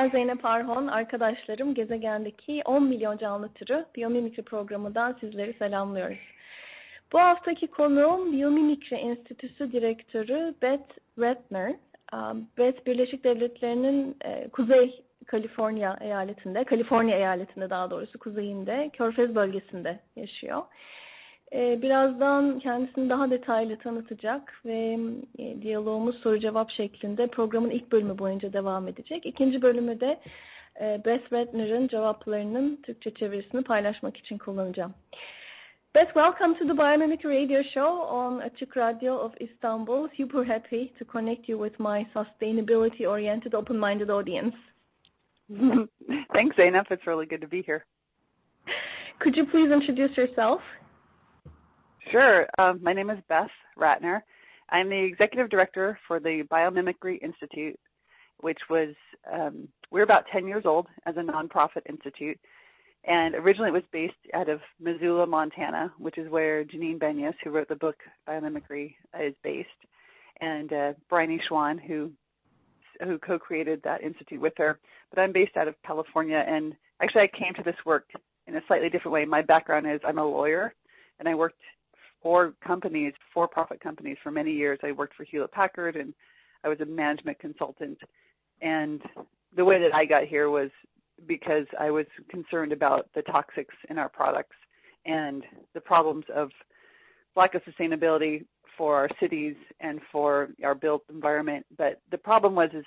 ben Zeynep Arhon. Arkadaşlarım gezegendeki 10 milyon canlı türü biyomimikri programından sizleri selamlıyoruz. Bu haftaki konuğum Biyomimikri Enstitüsü Direktörü Beth Ratner. Beth Birleşik Devletleri'nin e, Kuzey Kaliforniya eyaletinde, Kaliforniya eyaletinde daha doğrusu kuzeyinde, Körfez bölgesinde yaşıyor. Ee, birazdan kendisini daha detaylı tanıtacak ve e, diyalogumuz soru cevap şeklinde programın ilk bölümü boyunca devam edecek. İkinci bölümü de e, Beth Redner'ın cevaplarının Türkçe çevirisini paylaşmak için kullanacağım. Beth, welcome to the Biomimicry Radio Show on Açık Radio of Istanbul. Super happy to connect you with my sustainability-oriented, open-minded audience. Thanks, Zainab. It's really good to be here. Could you please introduce yourself? Sure. Um, my name is Beth Rattner. I'm the executive director for the Biomimicry Institute, which was, um, we're about 10 years old as a nonprofit institute. And originally it was based out of Missoula, Montana, which is where Janine Benyus, who wrote the book Biomimicry, is based, and uh, Bryony Schwan, who who co-created that institute with her. But I'm based out of California, and actually I came to this work in a slightly different way. My background is I'm a lawyer, and I worked for companies, for-profit companies for many years. I worked for Hewlett Packard and I was a management consultant. And the way that I got here was because I was concerned about the toxics in our products and the problems of lack of sustainability for our cities and for our built environment. But the problem was is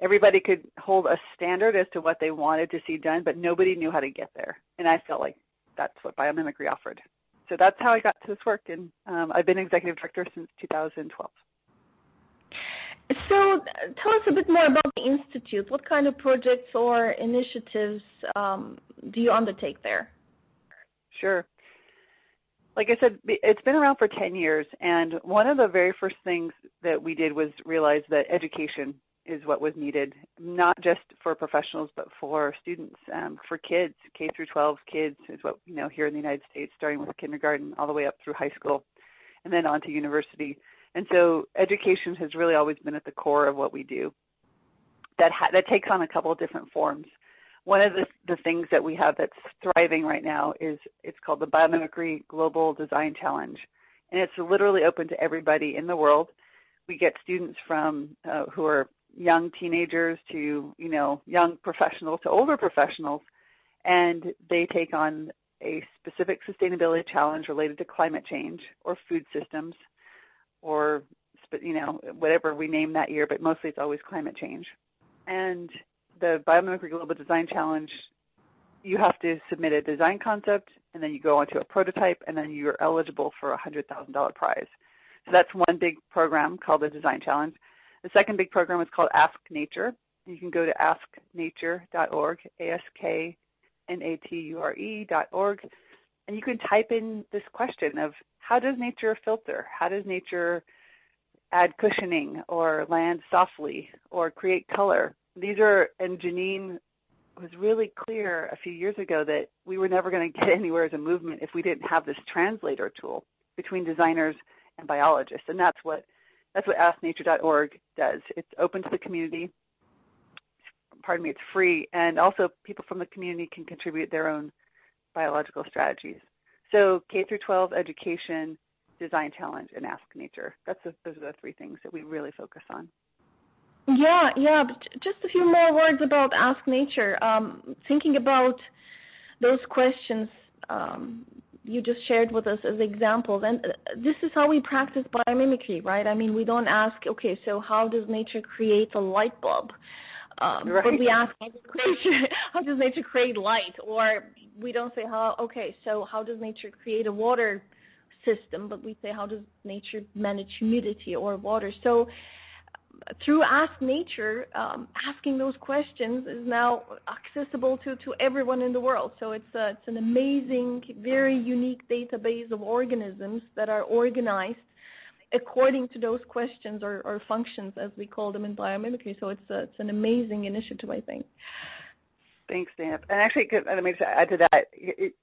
everybody could hold a standard as to what they wanted to see done, but nobody knew how to get there. And I felt like that's what biomimicry offered so that's how I got to this work, and um, I've been executive director since 2012. So tell us a bit more about the Institute. What kind of projects or initiatives um, do you undertake there? Sure. Like I said, it's been around for 10 years, and one of the very first things that we did was realize that education is what was needed, not just for professionals, but for students, um, for kids, K through 12 kids is what you know here in the United States, starting with kindergarten all the way up through high school, and then on to university. And so education has really always been at the core of what we do. That ha- that takes on a couple of different forms. One of the, the things that we have that's thriving right now is it's called the Biomimicry Global Design Challenge, and it's literally open to everybody in the world. We get students from uh, who are young teenagers to you know young professionals to older professionals, and they take on a specific sustainability challenge related to climate change or food systems, or you know whatever we name that year, but mostly it's always climate change. And the Biomimicry Global Design Challenge, you have to submit a design concept, and then you go onto a prototype, and then you're eligible for a $100,000 prize. So that's one big program called the Design Challenge. The second big program is called Ask Nature. You can go to asknature.org, A-S-K-N-A-T-U-R-E dot org, and you can type in this question of how does nature filter? How does nature add cushioning or land softly or create color? These are, and Janine was really clear a few years ago that we were never going to get anywhere as a movement if we didn't have this translator tool between designers and biologists. And that's what that's what AskNature.org does. It's open to the community. Pardon me, it's free, and also people from the community can contribute their own biological strategies. So K through 12 education, design challenge, and Ask Nature. That's the, those are the three things that we really focus on. Yeah, yeah. just a few more words about Ask Nature. Um, thinking about those questions um, you just shared with us as examples. And uh, this is how we practice biomimicry, right? I mean, we don't ask, okay, so how does nature create a light bulb? Um, right. But we ask, how does, nature, how does nature create light? Or we don't say how okay so how does nature create a water system but we say how does nature manage humidity or water so through Ask Nature, um, asking those questions is now accessible to, to everyone in the world. So it's, a, it's an amazing, very unique database of organisms that are organized according to those questions or, or functions, as we call them in biomimicry. So it's, a, it's an amazing initiative, I think. Thanks, Dan. And actually, let me just add to that.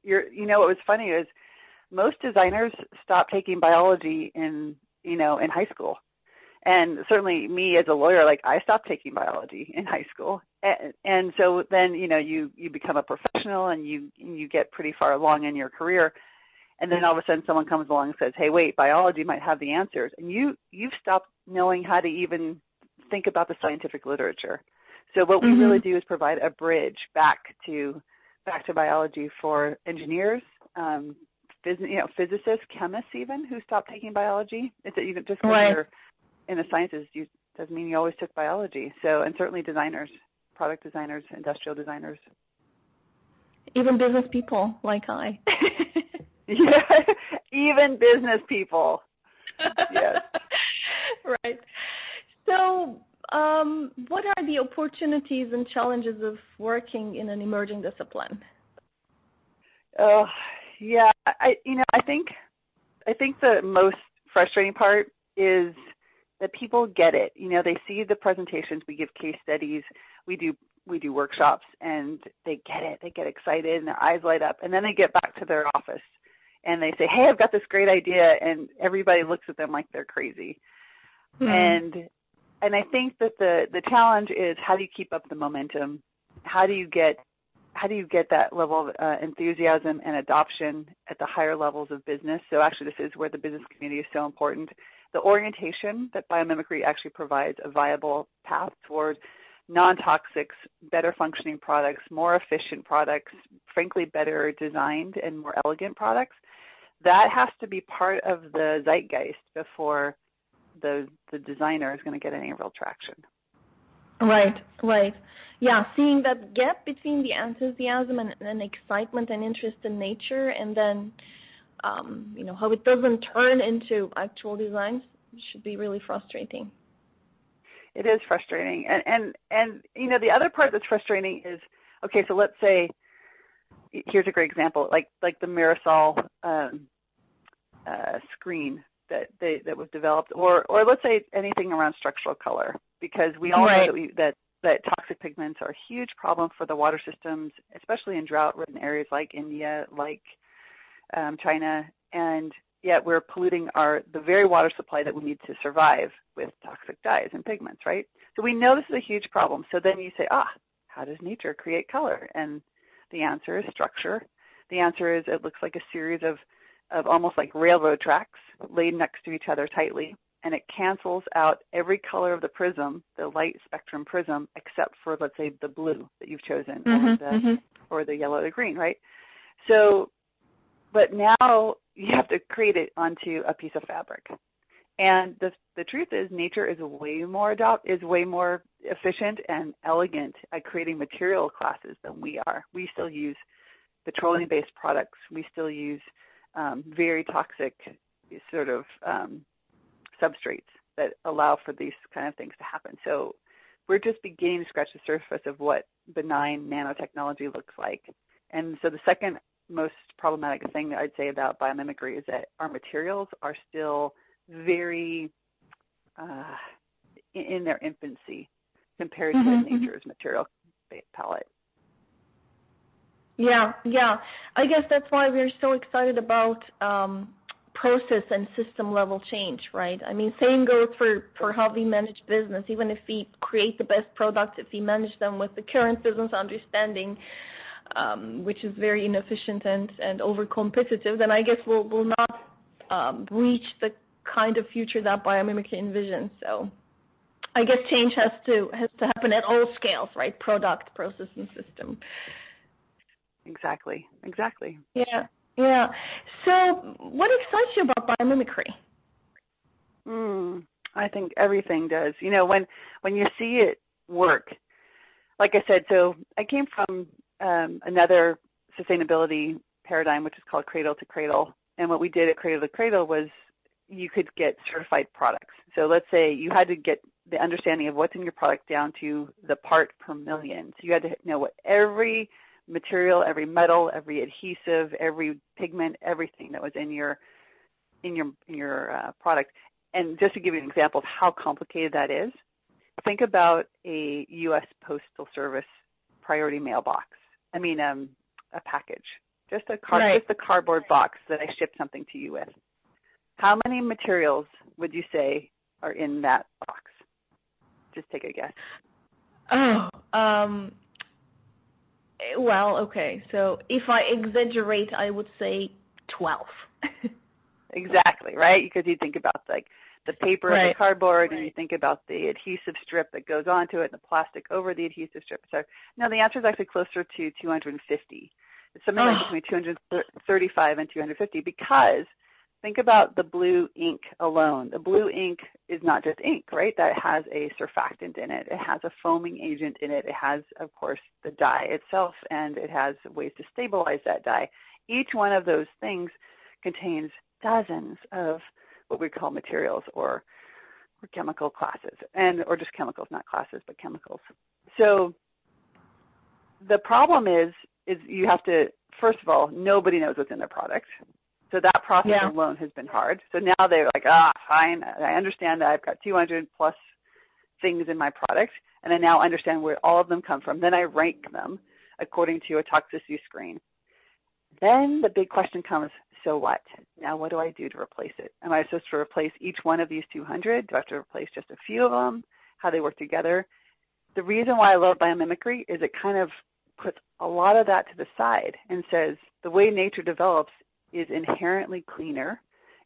You're, you know, what was funny is most designers stop taking biology in, you know, in high school and certainly me as a lawyer like i stopped taking biology in high school. And, and so then you know you you become a professional and you you get pretty far along in your career. And then all of a sudden someone comes along and says hey wait biology might have the answers. And you you've stopped knowing how to even think about the scientific literature. So what we mm-hmm. really do is provide a bridge back to back to biology for engineers um, phys- you know physicists chemists even who stop taking biology. It's even just because right. you're in the sciences you doesn't mean you always took biology. So, and certainly designers, product designers, industrial designers. Even business people like I. yeah, even business people. yes. Right. So, um, what are the opportunities and challenges of working in an emerging discipline? Oh, yeah. I, you know, I think, I think the most frustrating part is that people get it. You know, they see the presentations, we give case studies, we do we do workshops and they get it. They get excited and their eyes light up and then they get back to their office and they say, "Hey, I've got this great idea." And everybody looks at them like they're crazy. Mm-hmm. And and I think that the the challenge is how do you keep up the momentum? How do you get how do you get that level of uh, enthusiasm and adoption at the higher levels of business? So actually, this is where the business community is so important the orientation that biomimicry actually provides a viable path toward non-toxics, better functioning products, more efficient products, frankly better designed and more elegant products, that has to be part of the zeitgeist before the the designer is going to get any real traction. Right, right. Yeah, seeing that gap between the enthusiasm and, and excitement and interest in nature and then um, you know, how it doesn't turn into actual designs should be really frustrating. It is frustrating, and and and you know the other part that's frustrating is okay. So let's say here's a great example, like like the Mirasol um, uh, screen that they, that was developed, or or let's say anything around structural color, because we all right. know that, we, that that toxic pigments are a huge problem for the water systems, especially in drought-ridden areas like India, like um, China, and yet we're polluting our the very water supply that we need to survive with toxic dyes and pigments, right? So we know this is a huge problem. So then you say, ah, how does nature create color? And the answer is structure. The answer is it looks like a series of, of almost like railroad tracks laid next to each other tightly, and it cancels out every color of the prism, the light spectrum prism, except for let's say the blue that you've chosen, mm-hmm, or the mm-hmm. or the yellow or the green, right? So but now you have to create it onto a piece of fabric. And the the truth is, nature is way more adopt is way more efficient and elegant at creating material classes than we are. We still use petroleum-based products. We still use um, very toxic sort of um, substrates that allow for these kind of things to happen. So we're just beginning to scratch the surface of what benign nanotechnology looks like. And so the second most problematic thing that I'd say about biomimicry is that our materials are still very uh, in their infancy compared mm-hmm, to mm-hmm. nature's material palette. Yeah, yeah. I guess that's why we're so excited about um, process and system level change, right? I mean, same goes for, for how we manage business. Even if we create the best products, if we manage them with the current business understanding, um, which is very inefficient and, and over competitive, then I guess we'll, we'll not um, reach the kind of future that biomimicry envisions. So I guess change has to has to happen at all scales, right? Product, process, and system. Exactly. Exactly. Yeah. Yeah. So, what excites you about biomimicry? Mm, I think everything does. You know, when when you see it work, like I said, so I came from um, another sustainability paradigm, which is called Cradle to Cradle. And what we did at Cradle to Cradle was you could get certified products. So let's say you had to get the understanding of what's in your product down to the part per million. So you had to know what every material, every metal, every adhesive, every pigment, everything that was in your in your in your uh, product. And just to give you an example of how complicated that is, think about a U.S. Postal Service priority mailbox. I mean, um, a package, just a car, right. just a cardboard box that I ship something to you with. How many materials would you say are in that box? Just take a guess. Oh, um, well, okay. So if I exaggerate, I would say 12. exactly, right? Because you think about like the paper right. and the cardboard, right. and you think about the adhesive strip that goes onto it and the plastic over the adhesive strip. So no, the answer is actually closer to 250. It's something oh. like between 235 and 250 because think about the blue ink alone. The blue ink is not just ink, right? That has a surfactant in it. It has a foaming agent in it. It has, of course, the dye itself, and it has ways to stabilize that dye. Each one of those things contains dozens of what we call materials or, or chemical classes, and or just chemicals, not classes, but chemicals. So the problem is, is you have to first of all, nobody knows what's in their product. So that process yeah. alone has been hard. So now they're like, ah, fine, I understand that I've got 200 plus things in my product, and I now understand where all of them come from. Then I rank them according to a toxicity screen. Then the big question comes, so what? Now what do I do to replace it? Am I supposed to replace each one of these 200? Do I have to replace just a few of them? How they work together? The reason why I love biomimicry is it kind of puts a lot of that to the side and says the way nature develops is inherently cleaner.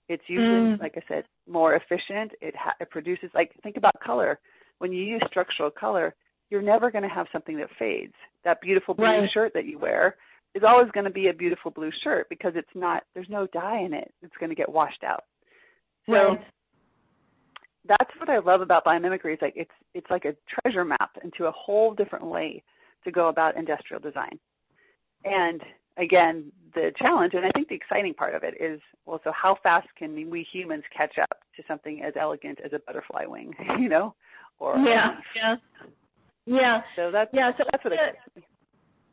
It's usually, mm. like I said, more efficient. It, ha- it produces, like, think about color. When you use structural color, you're never going to have something that fades. That beautiful blue right. shirt that you wear is always going to be a beautiful blue shirt because it's not, there's no dye in it. It's going to get washed out. So right. that's what I love about biomimicry. Is like it's it's like a treasure map into a whole different way to go about industrial design. And again, the challenge, and I think the exciting part of it is, well, so how fast can we humans catch up to something as elegant as a butterfly wing, you know? Or yeah, um, yeah, yeah. So that's yeah. So that's what it.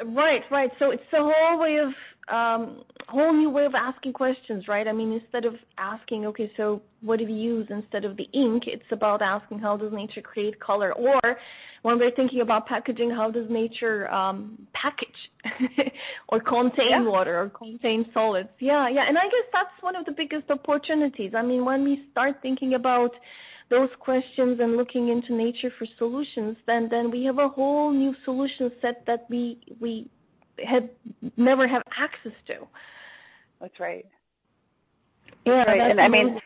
Right, right. So it's a whole way of um, whole new way of asking questions, right? I mean, instead of asking, okay, so what do we use instead of the ink? It's about asking how does nature create color, or when we're thinking about packaging, how does nature um, package or contain yeah. water or contain solids? Yeah, yeah. And I guess that's one of the biggest opportunities. I mean, when we start thinking about those questions and looking into nature for solutions, then then we have a whole new solution set that we we had never have access to. That's right. Yeah, right. and I mean,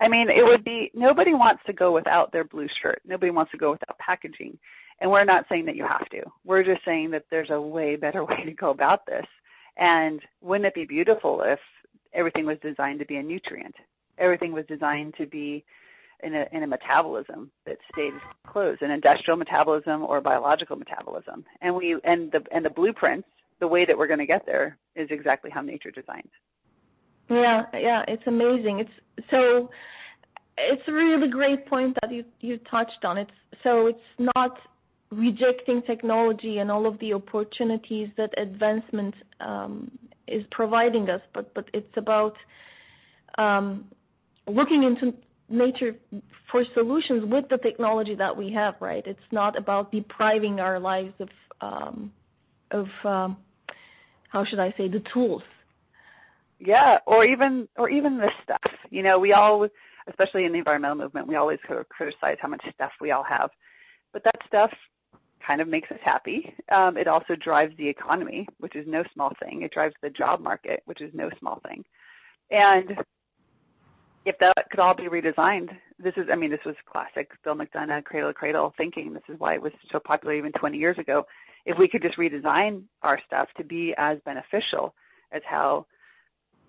I mean, it would be nobody wants to go without their blue shirt. Nobody wants to go without packaging. And we're not saying that you have to. We're just saying that there's a way better way to go about this. And wouldn't it be beautiful if everything was designed to be a nutrient? Everything was designed to be in a, in a metabolism that stays closed, an industrial metabolism or biological metabolism. And we and the and the blueprints, the way that we're going to get there is exactly how nature designs. Yeah, yeah, it's amazing. It's so it's a really great point that you you touched on. It's so it's not rejecting technology and all of the opportunities that advancement um, is providing us, but but it's about um, looking into nature for solutions with the technology that we have, right? It's not about depriving our lives of um, of um, how should I say the tools. Yeah, or even or even the stuff. You know, we all, especially in the environmental movement, we always criticize how much stuff we all have, but that stuff kind of makes us happy. Um, it also drives the economy, which is no small thing. It drives the job market, which is no small thing. And if that could all be redesigned, this is, I mean, this was classic Bill McDonough cradle to cradle thinking. This is why it was so popular even 20 years ago. If we could just redesign our stuff to be as beneficial as how,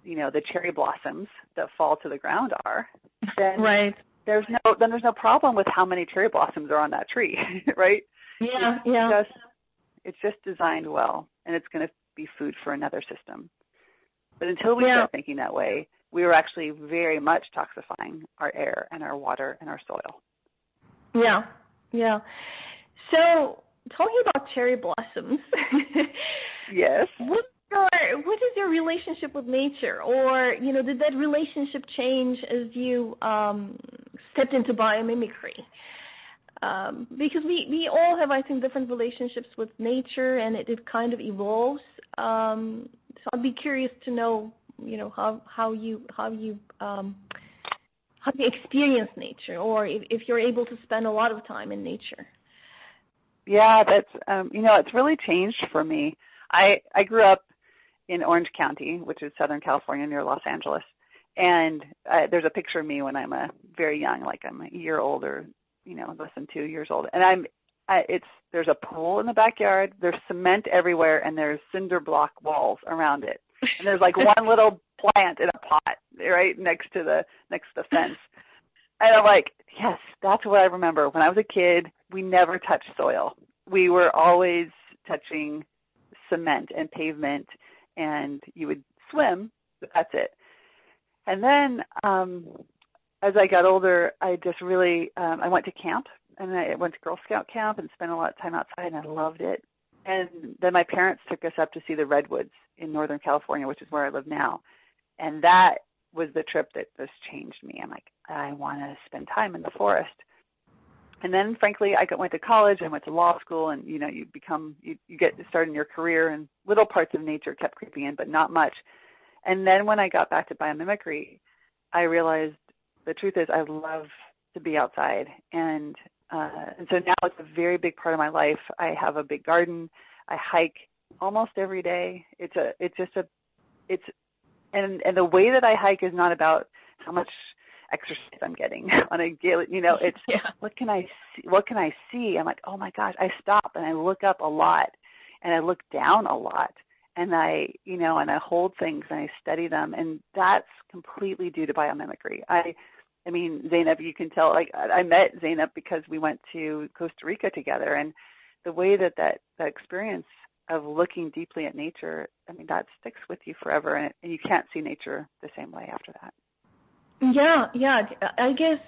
you know, the cherry blossoms that fall to the ground are, then right. there's no then there's no problem with how many cherry blossoms are on that tree, right? Yeah, it's yeah. Just, it's just designed well, and it's going to be food for another system. But until we yeah. start thinking that way, we were actually very much toxifying our air and our water and our soil. Yeah, yeah. So talking about cherry blossoms. yes. What your, what is your relationship with nature, or you know, did that relationship change as you um, stepped into biomimicry? Um, because we, we all have, I think, different relationships with nature, and it, it kind of evolves. Um, so I'd be curious to know, you know, how how you how you um, how you experience nature, or if, if you're able to spend a lot of time in nature. Yeah, that's um, you know, it's really changed for me. I I grew up in Orange County, which is Southern California near Los Angeles, and uh, there's a picture of me when I'm a very young, like I'm a year old or you know less than two years old, and I'm I, it's there's a pool in the backyard, there's cement everywhere, and there's cinder block walls around it, and there's like one little plant in a pot right next to the next to the fence. And I'm like, yes, that's what I remember. When I was a kid, we never touched soil. We were always touching cement and pavement, and you would swim, but that's it. And then um, as I got older, I just really um, I went to camp and I went to Girl Scout camp and spent a lot of time outside, and I loved it. And then my parents took us up to see the redwoods in Northern California, which is where I live now. And that was the trip that just changed me. I'm like, I want to spend time in the forest. And then, frankly, I went to college. I went to law school, and you know, you become you, you get started in your career, and little parts of nature kept creeping in, but not much. And then when I got back to biomimicry, I realized the truth is I love to be outside, and uh, and so now it's a very big part of my life. I have a big garden. I hike almost every day. It's a it's just a it's and and the way that I hike is not about how much exercise I'm getting on a daily. You know, it's yeah. what can I see? What can I see? I'm like, oh my gosh! I stop and I look up a lot, and I look down a lot, and I, you know, and I hold things and I study them, and that's completely due to biomimicry. I, I mean, Zainab, you can tell. Like I met Zainab because we went to Costa Rica together, and the way that that, that experience of looking deeply at nature, I mean, that sticks with you forever, and, and you can't see nature the same way after that. Yeah, yeah. I guess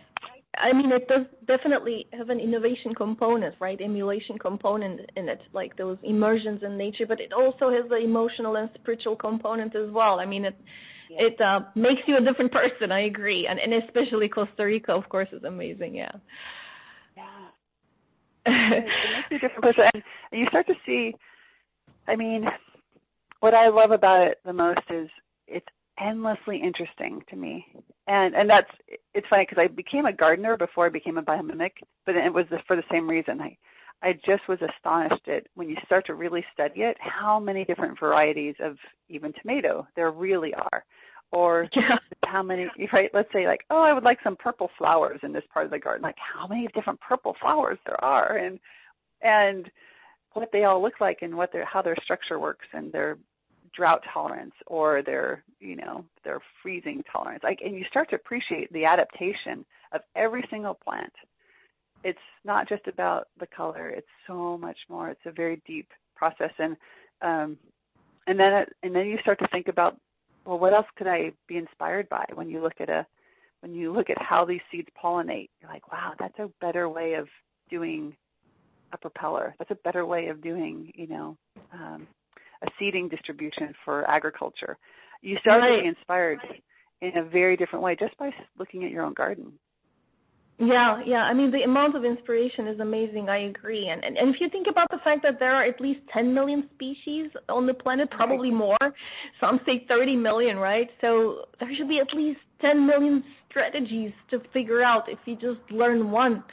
I mean it does definitely have an innovation component, right? Emulation component in it, like those immersions in nature. But it also has the emotional and spiritual component as well. I mean, it yeah. it uh, makes you a different person. I agree, and and especially Costa Rica, of course, is amazing. Yeah. Yeah. it makes you a different person, and, and you start to see. I mean, what I love about it the most is it's endlessly interesting to me. And and that's it's funny because I became a gardener before I became a biomimic, but it was for the same reason. I I just was astonished at when you start to really study it, how many different varieties of even tomato there really are. Or yeah. how many, right? Let's say like, oh, I would like some purple flowers in this part of the garden. Like how many different purple flowers there are, and and what they all look like, and what their how their structure works, and their drought tolerance or their you know their freezing tolerance. Like and you start to appreciate the adaptation of every single plant. It's not just about the color. It's so much more. It's a very deep process. And um and then and then you start to think about well what else could i be inspired by when you look at a when you look at how these seeds pollinate? You're like wow that's a better way of doing a propeller that's a better way of doing you know um, a seeding distribution for agriculture. You start right. to be inspired in a very different way just by looking at your own garden. Yeah, yeah. I mean, the amount of inspiration is amazing. I agree. And, and and if you think about the fact that there are at least 10 million species on the planet, probably more. Some say 30 million, right? So there should be at least 10 million strategies to figure out if you just learn one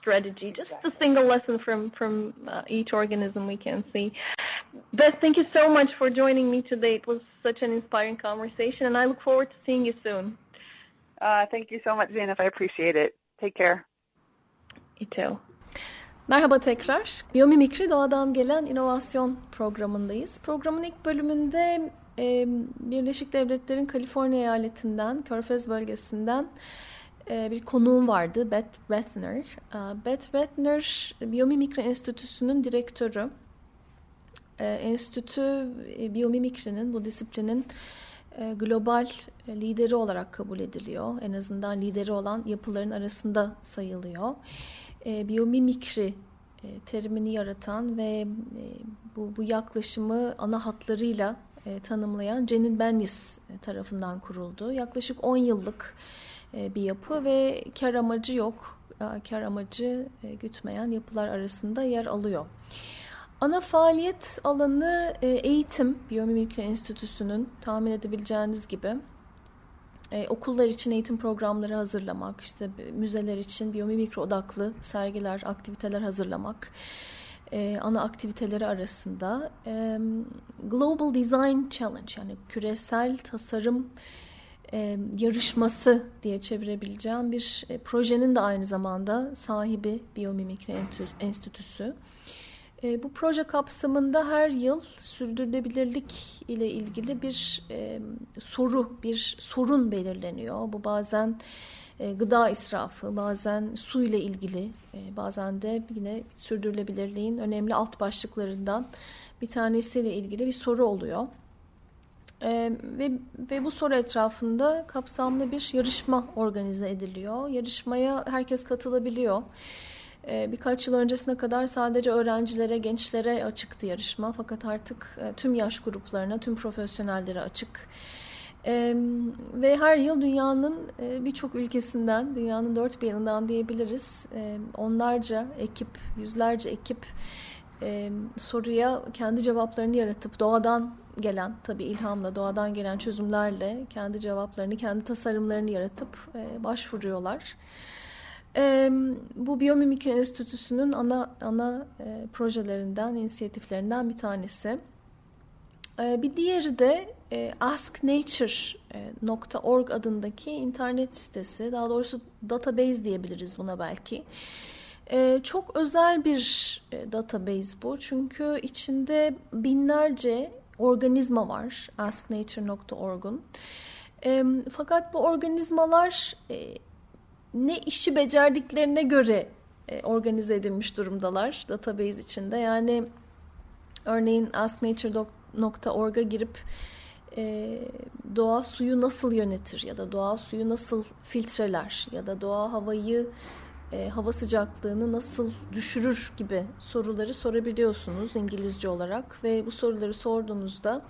strategy, just a single lesson from from uh, each organism we can see. Beth, thank you so much for joining me today. It was such an inspiring conversation, and I look forward to seeing you soon. Uh, thank you so much, Zeynep. I appreciate it. Take care. You too. Merhaba tekrar. Biyomimikri Doğadan Gelen İnovasyon programındayız. Programın ilk bölümünde e, Birleşik Devletler'in Kaliforniya eyaletinden, Körfez bölgesinden bir konuğum vardı, Beth Ratner. E, Beth Ratner, Biyomimikri Enstitüsü'nün direktörü. e, enstitü e, biyomimikrinin, bu disiplinin e, global e, lideri olarak kabul ediliyor. En azından lideri olan yapıların arasında sayılıyor. Biyomimikri terimini yaratan ve bu, bu yaklaşımı ana hatlarıyla tanımlayan Cenin Bennis tarafından kuruldu. Yaklaşık 10 yıllık e, bir yapı ve kar amacı yok. E, kar amacı e, gütmeyen yapılar arasında yer alıyor. Ana faaliyet alanı e, eğitim, Biyomimikri Enstitüsü'nün tahmin edebileceğiniz gibi e, okullar için eğitim programları hazırlamak, işte müzeler için biyomimikri odaklı sergiler, aktiviteler hazırlamak e, ana aktiviteleri arasında e, Global Design Challenge yani küresel tasarım e, yarışması diye çevirebileceğim bir e, projenin de aynı zamanda sahibi Biyomimikri Enstitüsü. E, bu proje kapsamında her yıl sürdürülebilirlik ile ilgili bir e, soru, bir sorun belirleniyor. Bu bazen e, gıda israfı, bazen su ile ilgili, e, bazen de yine sürdürülebilirliğin önemli alt başlıklarından bir tanesiyle ilgili bir soru oluyor. E, ve, ve bu soru etrafında kapsamlı bir yarışma organize ediliyor. Yarışmaya herkes katılabiliyor. Ee, birkaç yıl öncesine kadar sadece öğrencilere, gençlere açıktı yarışma. Fakat artık e, tüm yaş gruplarına, tüm profesyonellere açık. Ee, ve her yıl dünyanın e, birçok ülkesinden, dünyanın dört bir yanından diyebiliriz, e, onlarca ekip, yüzlerce ekip soruya kendi cevaplarını yaratıp doğadan gelen, tabii ilhamla, doğadan gelen çözümlerle kendi cevaplarını, kendi tasarımlarını yaratıp başvuruyorlar. E, bu Biyomimikri Enstitüsü'nün ana ana e, projelerinden, inisiyatiflerinden bir tanesi. E, bir diğeri de e, asknature.org adındaki internet sitesi. Daha doğrusu database diyebiliriz buna belki. E, çok özel bir e, database bu. Çünkü içinde binlerce organizma var asknature.org'un. E, fakat bu organizmalar... E, ne işi becerdiklerine göre e, organize edilmiş durumdalar database içinde. Yani örneğin asknature.org'a girip e, doğa suyu nasıl yönetir ya da doğa suyu nasıl filtreler ya da doğa havayı e, hava sıcaklığını nasıl düşürür gibi soruları sorabiliyorsunuz İngilizce olarak. Ve bu soruları sorduğunuzda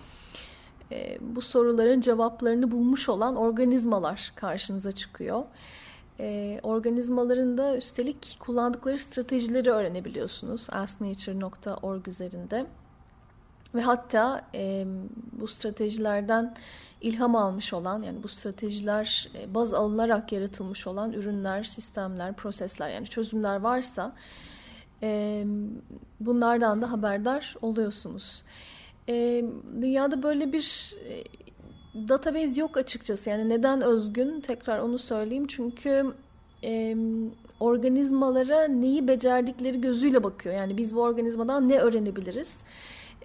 e, bu soruların cevaplarını bulmuş olan organizmalar karşınıza çıkıyor. E, organizmaların da üstelik kullandıkları stratejileri öğrenebiliyorsunuz. Asknature.org üzerinde. Ve hatta e, bu stratejilerden ilham almış olan yani bu stratejiler e, baz alınarak yaratılmış olan ürünler, sistemler, prosesler yani çözümler varsa e, bunlardan da haberdar oluyorsunuz. E, dünyada böyle bir e, database yok açıkçası. Yani neden özgün? Tekrar onu söyleyeyim. Çünkü e, organizmalara neyi becerdikleri gözüyle bakıyor. Yani biz bu organizmadan ne öğrenebiliriz?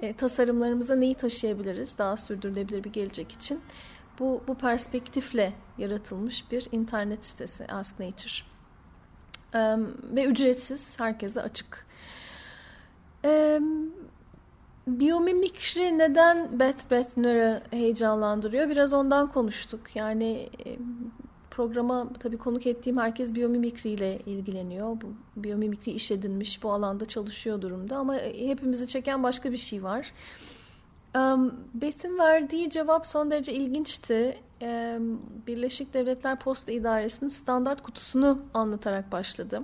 E, tasarımlarımıza neyi taşıyabiliriz daha sürdürülebilir bir gelecek için? Bu, bu perspektifle yaratılmış bir internet sitesi Ask Nature. E, ve ücretsiz, herkese açık. E, Biyomimikri neden Beth Bethner'ı heyecanlandırıyor? Biraz ondan konuştuk. Yani e, programa tabii konuk ettiğim herkes biyomimikri ile ilgileniyor. Bu biyomimikri iş edinmiş, bu alanda çalışıyor durumda ama e, hepimizi çeken başka bir şey var. Beth'in verdiği cevap son derece ilginçti. Birleşik Devletler Posta İdaresi'nin standart kutusunu anlatarak başladı.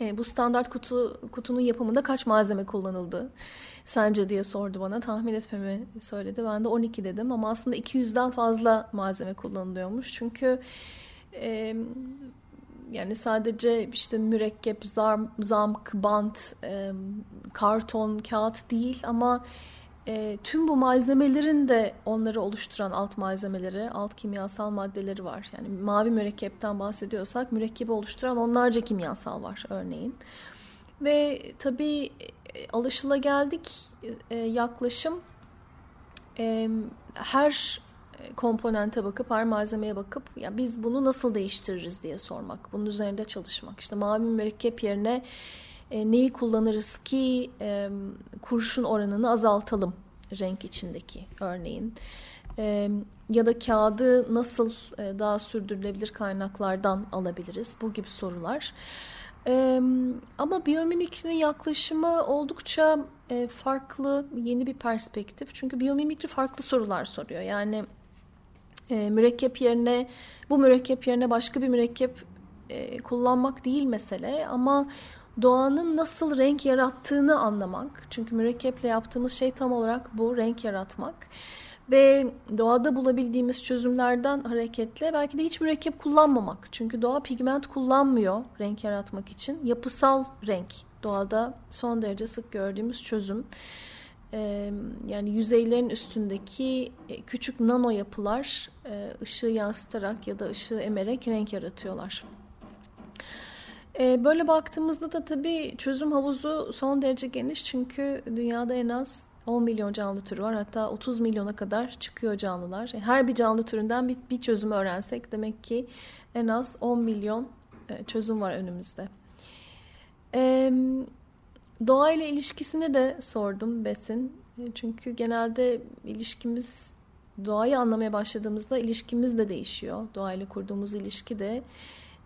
E, bu standart kutu kutunun yapımında kaç malzeme kullanıldı sence diye sordu bana. Tahmin etmemi söyledi. Ben de 12 dedim ama aslında 200'den fazla malzeme kullanılıyormuş. Çünkü e, yani sadece işte mürekkep, zam, zamk, bant, e, karton, kağıt değil ama e, tüm bu malzemelerin de onları oluşturan alt malzemeleri, alt kimyasal maddeleri var. Yani mavi mürekkepten bahsediyorsak mürekkebi oluşturan onlarca kimyasal var örneğin. Ve tabii e, alışılageldik e, yaklaşım e, her komponente bakıp, her malzemeye bakıp ya biz bunu nasıl değiştiririz diye sormak. Bunun üzerinde çalışmak. İşte mavi mürekkep yerine e, neyi kullanırız ki e, kurşun oranını azaltalım renk içindeki örneğin. E, ya da kağıdı nasıl e, daha sürdürülebilir kaynaklardan alabiliriz? Bu gibi sorular. E, ama biyomimikrinin yaklaşımı oldukça e, farklı, yeni bir perspektif. Çünkü biyomimikri farklı sorular soruyor. Yani e, mürekkep yerine, bu mürekkep yerine başka bir mürekkep e, kullanmak değil mesele. Ama doğanın nasıl renk yarattığını anlamak. Çünkü mürekkeple yaptığımız şey tam olarak bu, renk yaratmak. Ve doğada bulabildiğimiz çözümlerden hareketle belki de hiç mürekkep kullanmamak. Çünkü doğa pigment kullanmıyor renk yaratmak için. Yapısal renk doğada son derece sık gördüğümüz çözüm. Ee, yani yüzeylerin üstündeki e, küçük nano yapılar e, ışığı yansıtarak ya da ışığı emerek renk yaratıyorlar. Ee, böyle baktığımızda da tabii çözüm havuzu son derece geniş çünkü dünyada en az 10 milyon canlı türü var. Hatta 30 milyona kadar çıkıyor canlılar. Her bir canlı türünden bir, bir çözüm öğrensek demek ki en az 10 milyon e, çözüm var önümüzde. E, doğayla ilişkisini de sordum Besin. E, çünkü genelde ilişkimiz doğayı anlamaya başladığımızda ilişkimiz de değişiyor. Doğayla kurduğumuz ilişki de.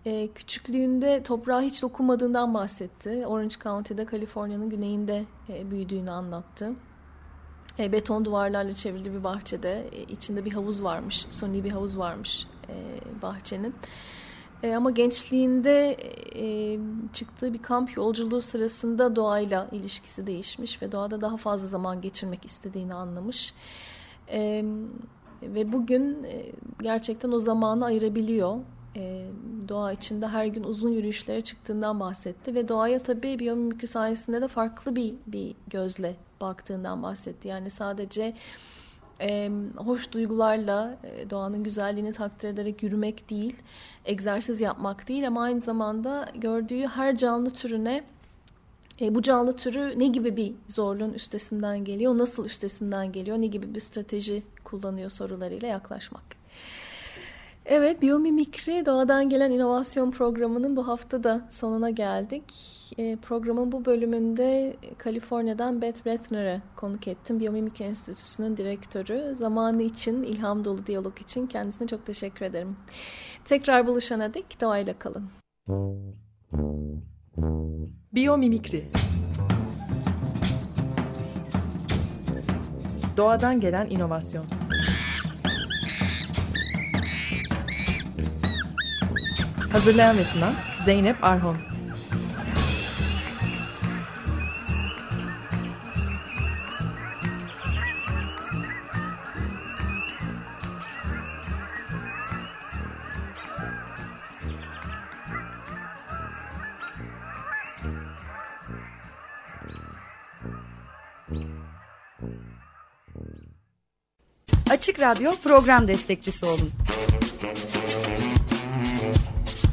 E, küçüklüğünde toprağa hiç dokunmadığından bahsetti. Orange County'de Kaliforniya'nın güneyinde e, büyüdüğünü anlattı. E, beton duvarlarla çevrili bir bahçede e, içinde bir havuz varmış, suni bir havuz varmış e, bahçenin. E, ama gençliğinde e, çıktığı bir kamp yolculuğu sırasında doğayla ilişkisi değişmiş ve doğada daha fazla zaman geçirmek istediğini anlamış. E, ve bugün e, gerçekten o zamanı ayırabiliyor. E, doğa içinde her gün uzun yürüyüşlere çıktığından bahsetti ve doğaya tabii biyomimikri sayesinde de farklı bir bir gözle baktığından bahsetti. Yani sadece e, hoş duygularla e, doğanın güzelliğini takdir ederek yürümek değil, egzersiz yapmak değil ama aynı zamanda gördüğü her canlı türüne e, bu canlı türü ne gibi bir zorluğun üstesinden geliyor, nasıl üstesinden geliyor, ne gibi bir strateji kullanıyor sorularıyla yaklaşmak. Evet, Biyomimikri Doğadan Gelen İnovasyon Programı'nın bu hafta da sonuna geldik. E, programın bu bölümünde Kaliforniya'dan Beth Rethner'ı konuk ettim. Biyomimikri Enstitüsü'nün direktörü. Zamanı için, ilham dolu diyalog için kendisine çok teşekkür ederim. Tekrar buluşana dek doğayla kalın. Biyomimikri Doğadan gelen inovasyon Hazırlayan ve sunan Zeynep Arhon. Açık Radyo program destekçisi olun